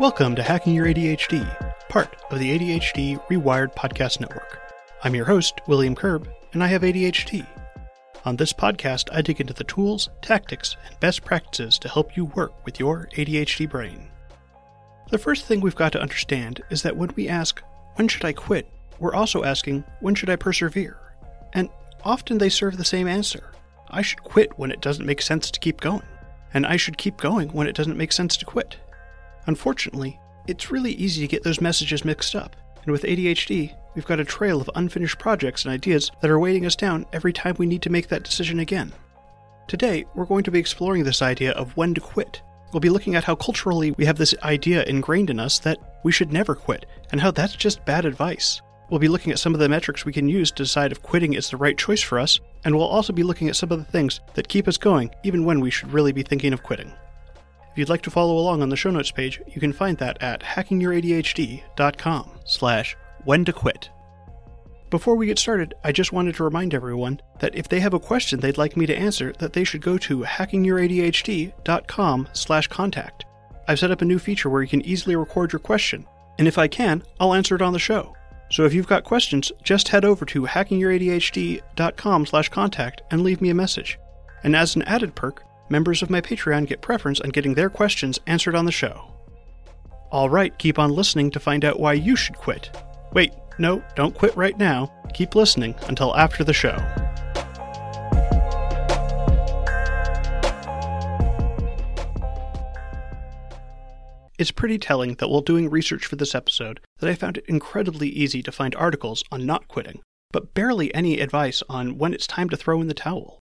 Welcome to Hacking Your ADHD, part of the ADHD Rewired Podcast Network. I'm your host, William Curb, and I have ADHD. On this podcast, I dig into the tools, tactics, and best practices to help you work with your ADHD brain. The first thing we've got to understand is that when we ask, When should I quit? we're also asking, When should I persevere? And often they serve the same answer I should quit when it doesn't make sense to keep going, and I should keep going when it doesn't make sense to quit. Unfortunately, it's really easy to get those messages mixed up, and with ADHD, we've got a trail of unfinished projects and ideas that are weighting us down every time we need to make that decision again. Today, we're going to be exploring this idea of when to quit. We'll be looking at how culturally we have this idea ingrained in us that we should never quit, and how that's just bad advice. We'll be looking at some of the metrics we can use to decide if quitting is the right choice for us, and we'll also be looking at some of the things that keep us going even when we should really be thinking of quitting. If you'd like to follow along on the show notes page, you can find that at hackingyouradhd.com slash when to quit. Before we get started, I just wanted to remind everyone that if they have a question they'd like me to answer, that they should go to hackingyouradhd.com slash contact. I've set up a new feature where you can easily record your question, and if I can, I'll answer it on the show. So if you've got questions, just head over to hackingyouradhd.com slash contact and leave me a message. And as an added perk, members of my Patreon get preference on getting their questions answered on the show. Alright, keep on listening to find out why you should quit. Wait, no, don't quit right now. Keep listening until after the show. It's pretty telling that while doing research for this episode, that I found it incredibly easy to find articles on not quitting, but barely any advice on when it's time to throw in the towel.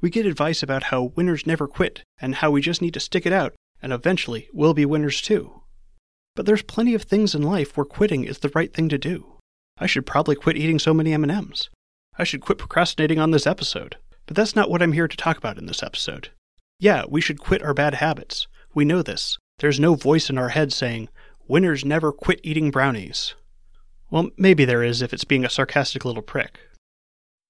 We get advice about how winners never quit and how we just need to stick it out and eventually we'll be winners too. But there's plenty of things in life where quitting is the right thing to do. I should probably quit eating so many M&Ms. I should quit procrastinating on this episode. But that's not what I'm here to talk about in this episode. Yeah, we should quit our bad habits. We know this. There's no voice in our head saying, winners never quit eating brownies. Well, maybe there is if it's being a sarcastic little prick.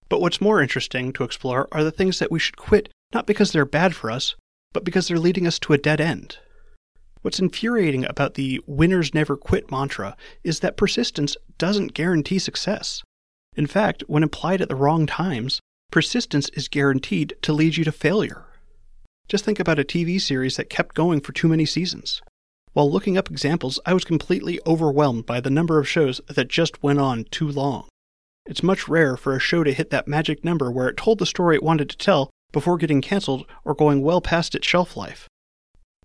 But what's more interesting to explore are the things that we should quit not because they're bad for us, but because they're leading us to a dead end. What's infuriating about the winners never quit mantra is that persistence doesn't guarantee success. In fact, when applied at the wrong times, persistence is guaranteed to lead you to failure. Just think about a TV series that kept going for too many seasons. While looking up examples, I was completely overwhelmed by the number of shows that just went on too long. It's much rare for a show to hit that magic number where it told the story it wanted to tell before getting cancelled or going well past its shelf life.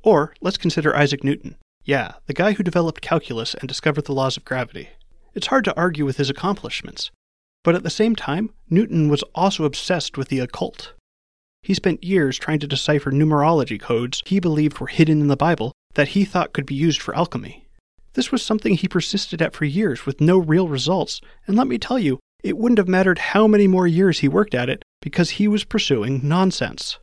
Or let's consider Isaac Newton. Yeah, the guy who developed calculus and discovered the laws of gravity. It's hard to argue with his accomplishments. But at the same time, Newton was also obsessed with the occult. He spent years trying to decipher numerology codes he believed were hidden in the Bible that he thought could be used for alchemy. This was something he persisted at for years with no real results, and let me tell you, it wouldn't have mattered how many more years he worked at it because he was pursuing nonsense.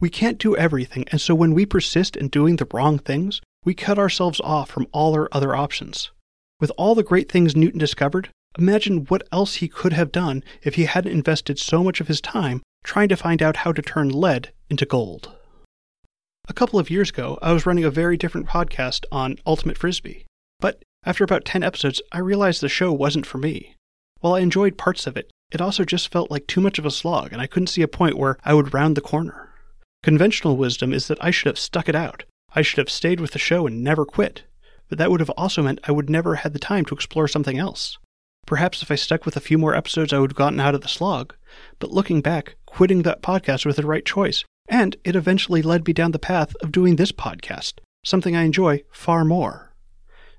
We can't do everything, and so when we persist in doing the wrong things, we cut ourselves off from all our other options. With all the great things Newton discovered, imagine what else he could have done if he hadn't invested so much of his time trying to find out how to turn lead into gold. A couple of years ago, I was running a very different podcast on Ultimate Frisbee. But after about 10 episodes, I realized the show wasn't for me. While I enjoyed parts of it, it also just felt like too much of a slog, and I couldn't see a point where I would round the corner. Conventional wisdom is that I should have stuck it out. I should have stayed with the show and never quit. But that would have also meant I would never had the time to explore something else. Perhaps if I stuck with a few more episodes, I would have gotten out of the slog. But looking back, quitting that podcast was the right choice, and it eventually led me down the path of doing this podcast, something I enjoy far more.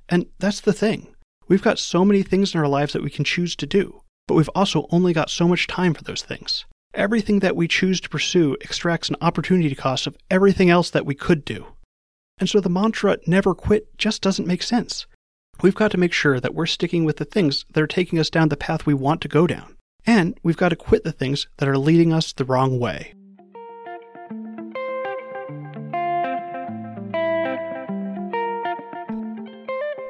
And that's the thing. We've got so many things in our lives that we can choose to do, but we've also only got so much time for those things. Everything that we choose to pursue extracts an opportunity cost of everything else that we could do. And so the mantra never quit just doesn't make sense. We've got to make sure that we're sticking with the things that are taking us down the path we want to go down. And we've got to quit the things that are leading us the wrong way.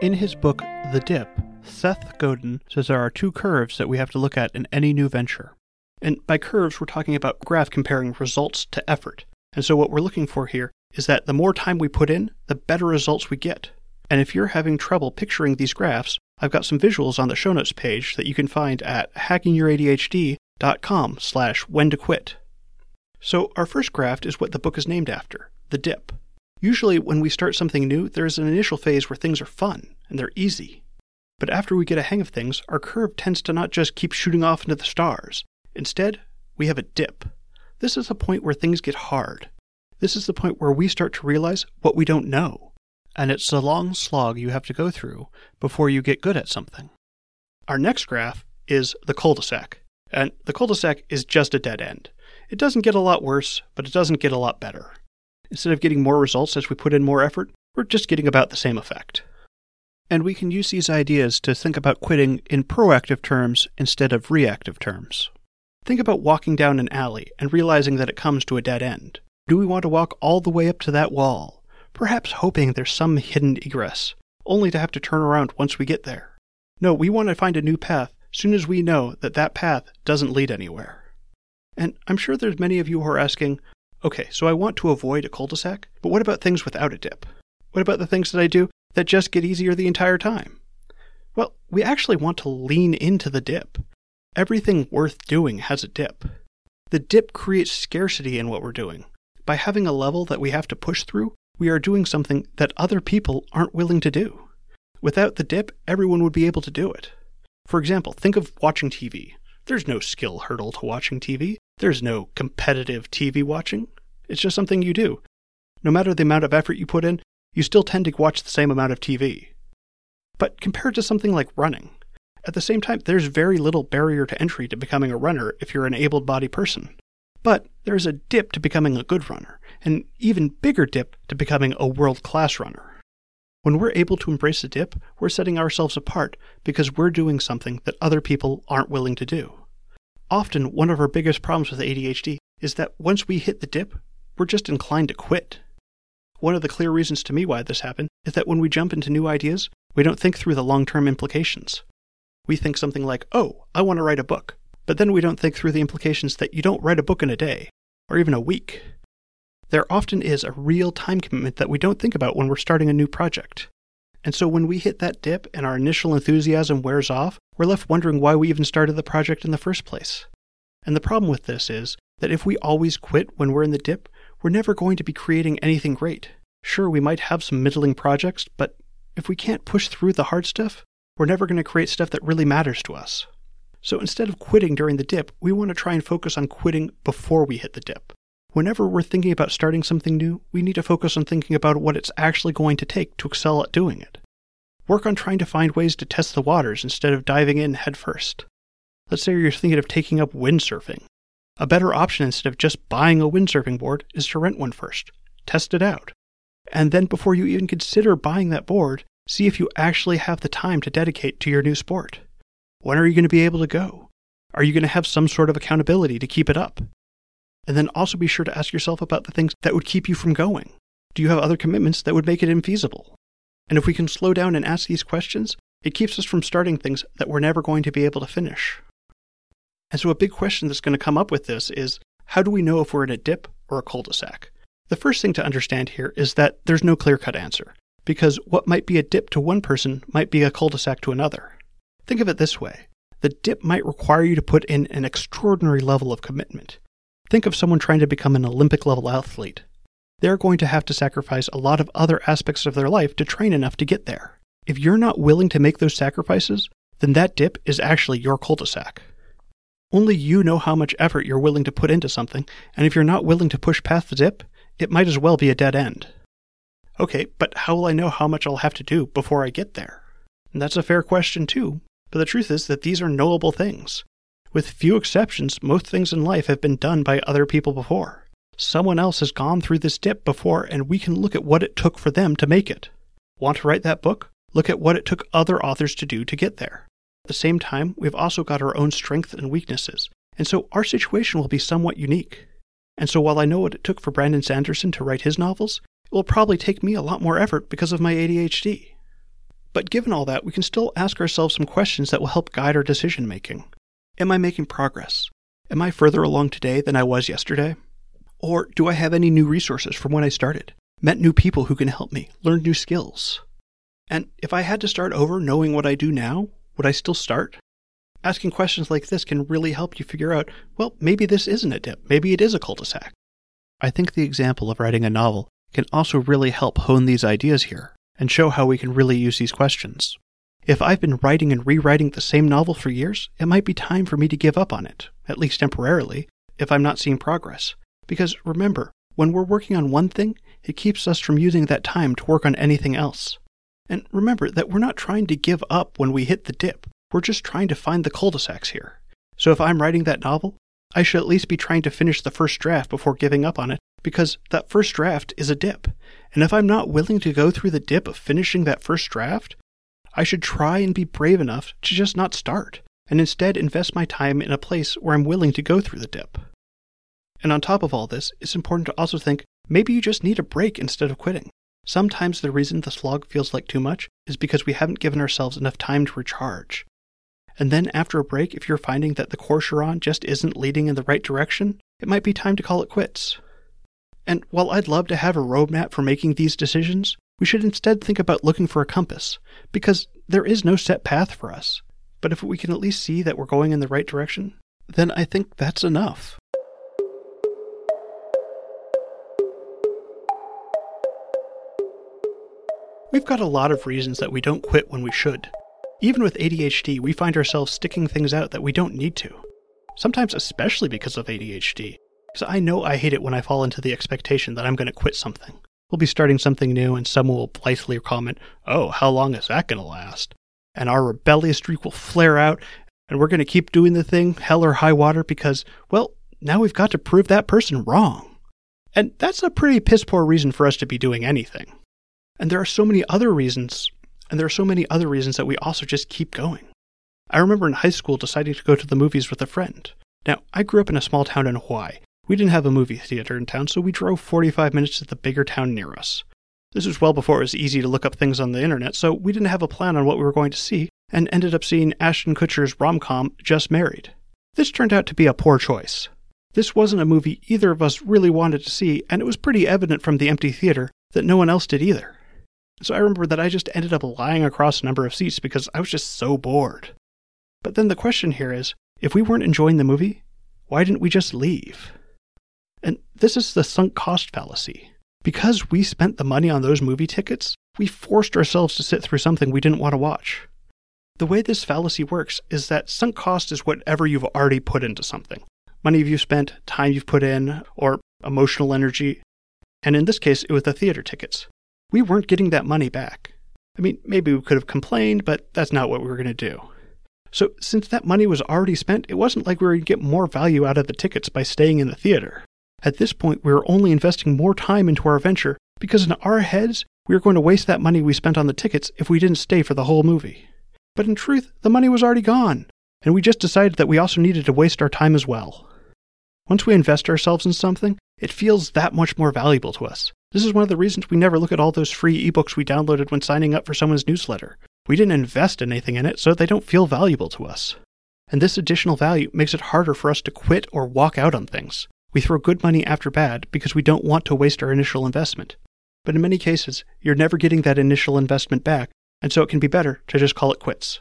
In his book, The Dip, Seth Godin says there are two curves that we have to look at in any new venture. And by curves, we're talking about graph comparing results to effort. And so what we're looking for here is that the more time we put in, the better results we get. And if you're having trouble picturing these graphs, I've got some visuals on the show notes page that you can find at hackingYourADHD.com slash when to quit. So our first graph is what the book is named after, the dip. Usually when we start something new, there is an initial phase where things are fun and they're easy. But after we get a hang of things, our curve tends to not just keep shooting off into the stars. Instead, we have a dip. This is the point where things get hard. This is the point where we start to realize what we don't know. And it's a long slog you have to go through before you get good at something. Our next graph is the cul de sac. And the cul de sac is just a dead end. It doesn't get a lot worse, but it doesn't get a lot better. Instead of getting more results as we put in more effort, we're just getting about the same effect. And we can use these ideas to think about quitting in proactive terms instead of reactive terms. Think about walking down an alley and realizing that it comes to a dead end. Do we want to walk all the way up to that wall, perhaps hoping there's some hidden egress, only to have to turn around once we get there? No, we want to find a new path soon as we know that that path doesn't lead anywhere. And I'm sure there's many of you who are asking, okay, so I want to avoid a cul-de-sac, but what about things without a dip? What about the things that I do that just get easier the entire time? Well, we actually want to lean into the dip. Everything worth doing has a dip. The dip creates scarcity in what we're doing. By having a level that we have to push through, we are doing something that other people aren't willing to do. Without the dip, everyone would be able to do it. For example, think of watching TV. There's no skill hurdle to watching TV. There's no competitive TV watching. It's just something you do. No matter the amount of effort you put in, you still tend to watch the same amount of TV. But compared to something like running, at the same time, there's very little barrier to entry to becoming a runner if you're an able bodied person. But there's a dip to becoming a good runner, an even bigger dip to becoming a world class runner. When we're able to embrace the dip, we're setting ourselves apart because we're doing something that other people aren't willing to do. Often, one of our biggest problems with ADHD is that once we hit the dip, we're just inclined to quit. One of the clear reasons to me why this happened is that when we jump into new ideas, we don't think through the long term implications. We think something like, oh, I want to write a book, but then we don't think through the implications that you don't write a book in a day, or even a week there often is a real time commitment that we don't think about when we're starting a new project. And so when we hit that dip and our initial enthusiasm wears off, we're left wondering why we even started the project in the first place. And the problem with this is that if we always quit when we're in the dip, we're never going to be creating anything great. Sure, we might have some middling projects, but if we can't push through the hard stuff, we're never going to create stuff that really matters to us. So instead of quitting during the dip, we want to try and focus on quitting before we hit the dip. Whenever we're thinking about starting something new, we need to focus on thinking about what it's actually going to take to excel at doing it. Work on trying to find ways to test the waters instead of diving in headfirst. Let's say you're thinking of taking up windsurfing. A better option instead of just buying a windsurfing board is to rent one first. Test it out. And then before you even consider buying that board, see if you actually have the time to dedicate to your new sport. When are you going to be able to go? Are you going to have some sort of accountability to keep it up? And then also be sure to ask yourself about the things that would keep you from going. Do you have other commitments that would make it infeasible? And if we can slow down and ask these questions, it keeps us from starting things that we're never going to be able to finish. And so, a big question that's going to come up with this is how do we know if we're in a dip or a cul de sac? The first thing to understand here is that there's no clear cut answer, because what might be a dip to one person might be a cul de sac to another. Think of it this way the dip might require you to put in an extraordinary level of commitment. Think of someone trying to become an Olympic level athlete. They're going to have to sacrifice a lot of other aspects of their life to train enough to get there. If you're not willing to make those sacrifices, then that dip is actually your cul de sac. Only you know how much effort you're willing to put into something, and if you're not willing to push past the dip, it might as well be a dead end. Okay, but how will I know how much I'll have to do before I get there? And that's a fair question, too, but the truth is that these are knowable things. With few exceptions, most things in life have been done by other people before. Someone else has gone through this dip before, and we can look at what it took for them to make it. Want to write that book? Look at what it took other authors to do to get there. The same time, we've also got our own strengths and weaknesses, and so our situation will be somewhat unique. And so while I know what it took for Brandon Sanderson to write his novels, it will probably take me a lot more effort because of my ADHD. But given all that, we can still ask ourselves some questions that will help guide our decision making. Am I making progress? Am I further along today than I was yesterday? Or do I have any new resources from when I started? Met new people who can help me, learn new skills? And if I had to start over knowing what I do now, would I still start? Asking questions like this can really help you figure out, well, maybe this isn't a dip, maybe it is a cul de sac. I think the example of writing a novel can also really help hone these ideas here and show how we can really use these questions. If I've been writing and rewriting the same novel for years, it might be time for me to give up on it, at least temporarily, if I'm not seeing progress. Because remember, when we're working on one thing, it keeps us from using that time to work on anything else. And remember that we're not trying to give up when we hit the dip. We're just trying to find the cul de sacs here. So if I'm writing that novel, I should at least be trying to finish the first draft before giving up on it, because that first draft is a dip. And if I'm not willing to go through the dip of finishing that first draft, I should try and be brave enough to just not start, and instead invest my time in a place where I'm willing to go through the dip. And on top of all this, it's important to also think maybe you just need a break instead of quitting. Sometimes the reason the slog feels like too much is because we haven't given ourselves enough time to recharge. And then after a break, if you're finding that the course you're on just isn't leading in the right direction, it might be time to call it quits. And while I'd love to have a roadmap for making these decisions, we should instead think about looking for a compass, because there is no set path for us. But if we can at least see that we're going in the right direction, then I think that's enough. We've got a lot of reasons that we don't quit when we should. Even with ADHD, we find ourselves sticking things out that we don't need to. Sometimes, especially because of ADHD. Because I know I hate it when I fall into the expectation that I'm going to quit something. We'll be starting something new, and someone will blithely comment, Oh, how long is that going to last? And our rebellious streak will flare out, and we're going to keep doing the thing, hell or high water, because, well, now we've got to prove that person wrong. And that's a pretty piss poor reason for us to be doing anything. And there are so many other reasons, and there are so many other reasons that we also just keep going. I remember in high school deciding to go to the movies with a friend. Now, I grew up in a small town in Hawaii. We didn't have a movie theater in town, so we drove 45 minutes to the bigger town near us. This was well before it was easy to look up things on the internet, so we didn't have a plan on what we were going to see, and ended up seeing Ashton Kutcher's rom com Just Married. This turned out to be a poor choice. This wasn't a movie either of us really wanted to see, and it was pretty evident from the empty theater that no one else did either. So I remember that I just ended up lying across a number of seats because I was just so bored. But then the question here is if we weren't enjoying the movie, why didn't we just leave? And this is the sunk cost fallacy. Because we spent the money on those movie tickets, we forced ourselves to sit through something we didn't want to watch. The way this fallacy works is that sunk cost is whatever you've already put into something money you've spent, time you've put in, or emotional energy. And in this case, it was the theater tickets we weren't getting that money back. I mean, maybe we could have complained, but that's not what we were going to do. So, since that money was already spent, it wasn't like we were going to get more value out of the tickets by staying in the theater. At this point, we were only investing more time into our venture because in our heads, we were going to waste that money we spent on the tickets if we didn't stay for the whole movie. But in truth, the money was already gone, and we just decided that we also needed to waste our time as well. Once we invest ourselves in something, it feels that much more valuable to us. This is one of the reasons we never look at all those free ebooks we downloaded when signing up for someone's newsletter. We didn't invest anything in it, so they don't feel valuable to us. And this additional value makes it harder for us to quit or walk out on things. We throw good money after bad because we don't want to waste our initial investment. But in many cases, you're never getting that initial investment back, and so it can be better to just call it quits.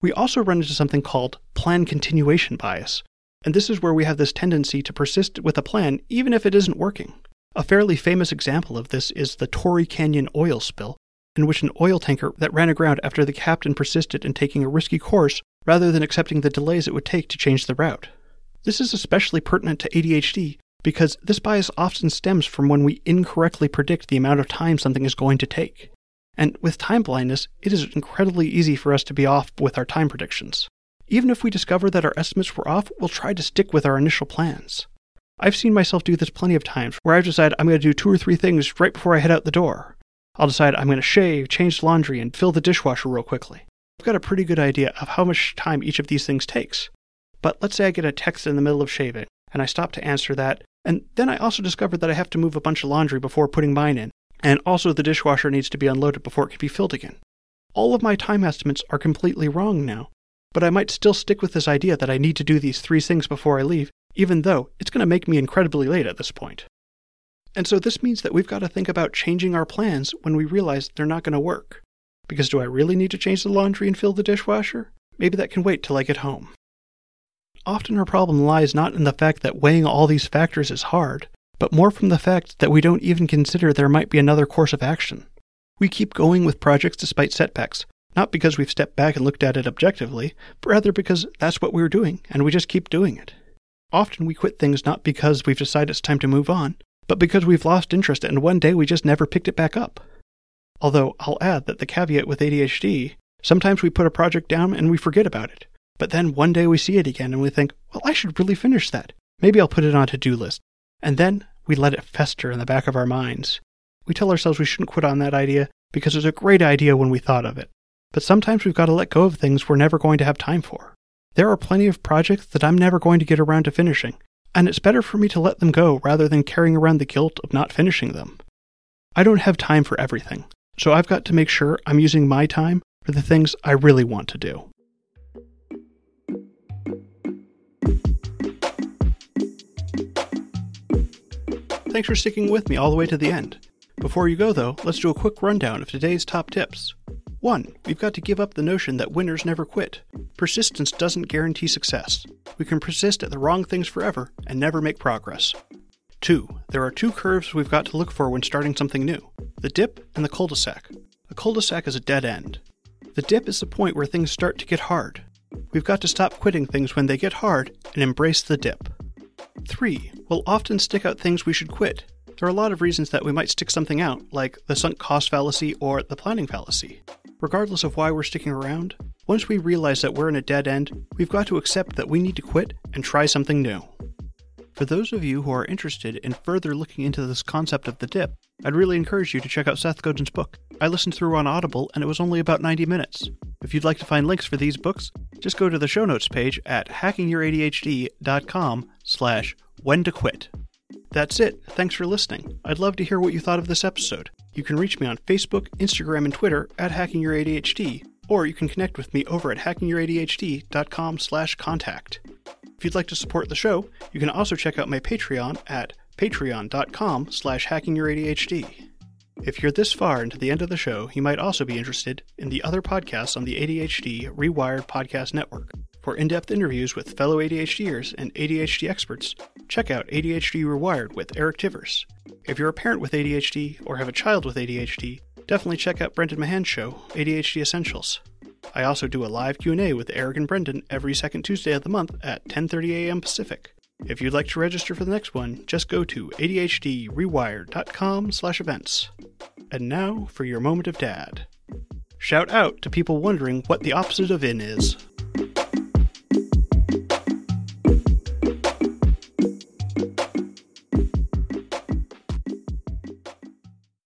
We also run into something called plan continuation bias, and this is where we have this tendency to persist with a plan even if it isn't working. A fairly famous example of this is the Torrey Canyon oil spill, in which an oil tanker that ran aground after the captain persisted in taking a risky course rather than accepting the delays it would take to change the route. This is especially pertinent to ADHD because this bias often stems from when we incorrectly predict the amount of time something is going to take. And with time blindness, it is incredibly easy for us to be off with our time predictions. Even if we discover that our estimates were off, we'll try to stick with our initial plans. I've seen myself do this plenty of times where I've decided I'm going to do two or three things right before I head out the door. I'll decide I'm going to shave, change laundry, and fill the dishwasher real quickly. I've got a pretty good idea of how much time each of these things takes. But let's say I get a text in the middle of shaving, and I stop to answer that, and then I also discover that I have to move a bunch of laundry before putting mine in, and also the dishwasher needs to be unloaded before it can be filled again. All of my time estimates are completely wrong now, but I might still stick with this idea that I need to do these three things before I leave, even though it's going to make me incredibly late at this point. And so this means that we've got to think about changing our plans when we realize they're not going to work. Because do I really need to change the laundry and fill the dishwasher? Maybe that can wait till I get home. Often our problem lies not in the fact that weighing all these factors is hard, but more from the fact that we don't even consider there might be another course of action. We keep going with projects despite setbacks, not because we've stepped back and looked at it objectively, but rather because that's what we're doing, and we just keep doing it. Often we quit things not because we've decided it's time to move on, but because we've lost interest and one day we just never picked it back up. Although I'll add that the caveat with ADHD, sometimes we put a project down and we forget about it. But then one day we see it again and we think, well, I should really finish that. Maybe I'll put it on a to do list. And then we let it fester in the back of our minds. We tell ourselves we shouldn't quit on that idea because it was a great idea when we thought of it. But sometimes we've got to let go of things we're never going to have time for. There are plenty of projects that I'm never going to get around to finishing, and it's better for me to let them go rather than carrying around the guilt of not finishing them. I don't have time for everything, so I've got to make sure I'm using my time for the things I really want to do. Thanks for sticking with me all the way to the end. Before you go, though, let's do a quick rundown of today's top tips. 1. We've got to give up the notion that winners never quit. Persistence doesn't guarantee success. We can persist at the wrong things forever and never make progress. 2. There are two curves we've got to look for when starting something new the dip and the cul de sac. A cul de sac is a dead end. The dip is the point where things start to get hard. We've got to stop quitting things when they get hard and embrace the dip. 3. We'll often stick out things we should quit. There are a lot of reasons that we might stick something out, like the sunk cost fallacy or the planning fallacy. Regardless of why we're sticking around, once we realize that we're in a dead end, we've got to accept that we need to quit and try something new. For those of you who are interested in further looking into this concept of the dip, I'd really encourage you to check out Seth Godin's book. I listened through on Audible and it was only about 90 minutes. If you'd like to find links for these books, just go to the show notes page at hackingyouradhd.com slash when to quit. That's it. Thanks for listening. I'd love to hear what you thought of this episode. You can reach me on Facebook, Instagram, and Twitter at HackingYourADHD, or you can connect with me over at hackingyouradhd.com slash contact. If you'd like to support the show, you can also check out my Patreon at patreon.com slash hackingyouradhd. If you're this far into the end of the show, you might also be interested in the other podcasts on the ADHD Rewired Podcast Network. For in depth interviews with fellow ADHDers and ADHD experts, check out ADHD Rewired with Eric Tivers. If you're a parent with ADHD or have a child with ADHD, definitely check out Brendan Mahan's show, ADHD Essentials. I also do a live Q&A with Eric and Brendan every second Tuesday of the month at 10:30 a.m. Pacific. If you'd like to register for the next one, just go to adhdrewired.com/events. And now for your moment of dad. Shout out to people wondering what the opposite of in is.